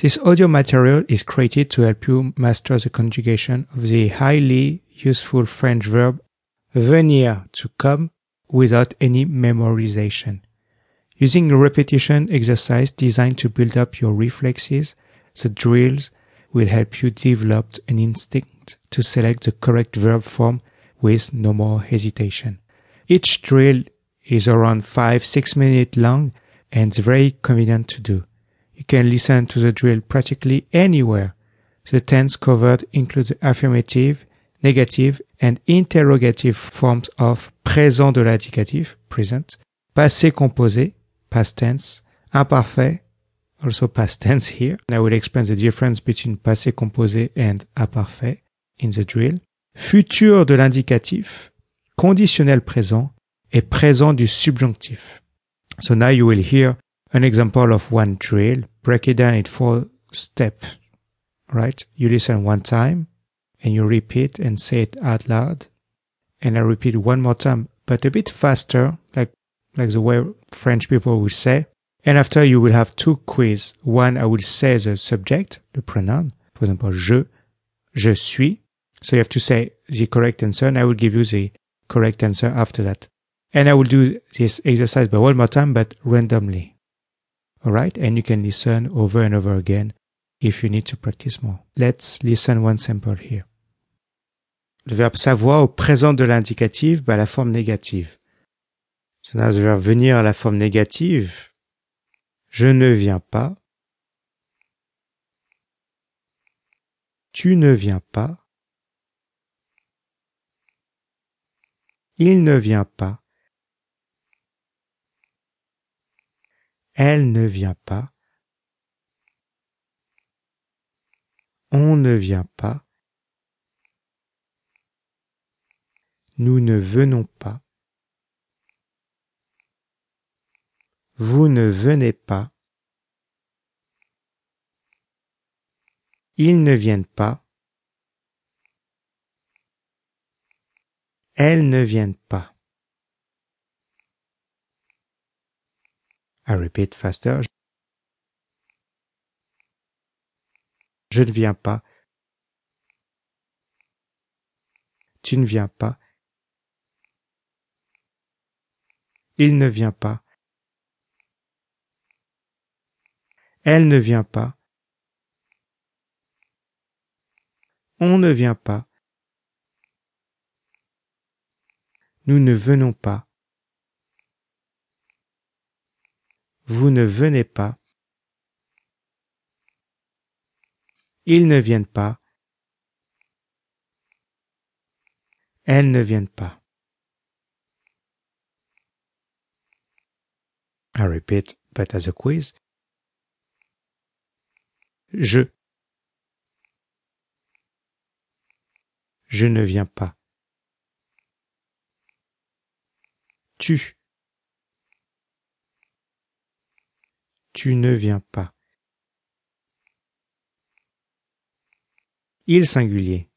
This audio material is created to help you master the conjugation of the highly useful French verb venir to come without any memorization. Using a repetition exercise designed to build up your reflexes, the drills will help you develop an instinct to select the correct verb form with no more hesitation. Each drill is around 5-6 minutes long and very convenient to do. You can listen to the drill practically anywhere. The tense covered include the affirmative, negative and interrogative forms of présent de l'indicatif, present, passé composé, past tense, imparfait, also past tense here. And I will explain the difference between passé composé and imparfait in the drill. Futur de l'indicatif, conditionnel présent et présent du subjonctif. So now you will hear an example of one drill. Break it down in four steps. Right? You listen one time and you repeat and say it out loud. And I repeat one more time, but a bit faster, like, like the way French people will say. And after you will have two quiz. One, I will say the subject, the pronoun. For example, je, je suis. So you have to say the correct answer and I will give you the correct answer after that. And I will do this exercise by one more time, but randomly. Alright? And you can listen over and over again if you need to practice more. Let's listen one sample here. Le verbe savoir au présent de l'indicatif, bah, la forme négative. So now the verbe venir à la forme négative. Je ne viens pas. Tu ne viens pas. Il ne vient pas. Elle ne vient pas. On ne vient pas. Nous ne venons pas. Vous ne venez pas. Ils ne viennent pas. Elles ne viennent pas. I repeat faster. Je ne viens pas. Tu ne viens pas. Il ne vient pas. Elle ne vient pas. On ne vient pas. Nous ne venons pas. Vous ne venez pas. Ils ne viennent pas. Elles ne viennent pas. I repeat, but as a quiz. Je. Je ne viens pas. Tu. Tu ne viens pas. Il singulier.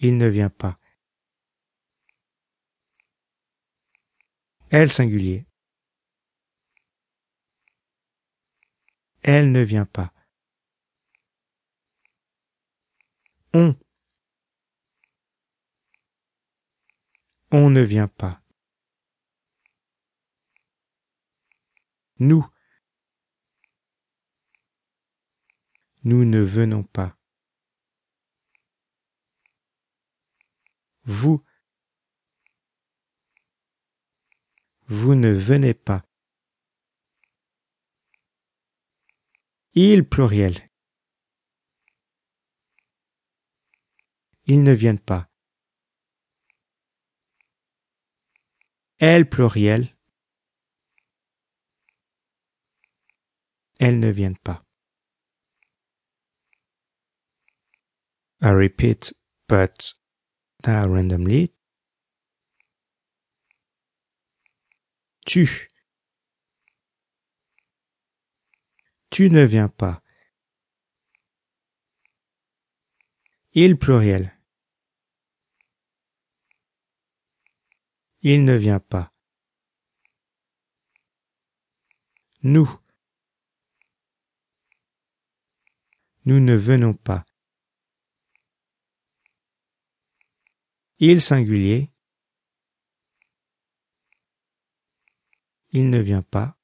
Il ne vient pas. Elle singulier. Elle ne vient pas. On. On ne vient pas. Nous. Nous ne venons pas. Vous. Vous ne venez pas. Il pluriel. Ils ne viennent pas. Elle pluriel. Elles ne viennent pas. I repeat, but now randomly. Tu. Tu ne viens pas. Il pluriel. Il ne vient pas. Nous. Nous ne venons pas. Il singulier. Il ne vient pas.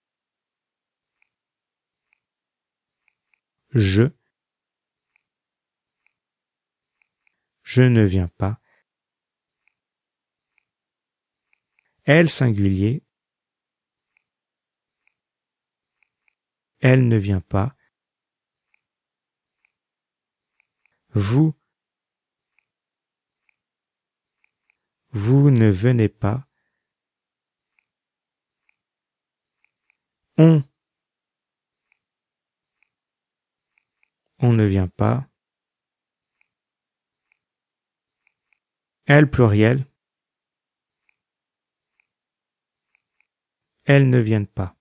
Je. Je ne viens pas. Elle singulier. Elle ne vient pas. Vous. Vous ne venez pas. On. On ne vient pas. Elle pluriel. Elles ne viennent pas.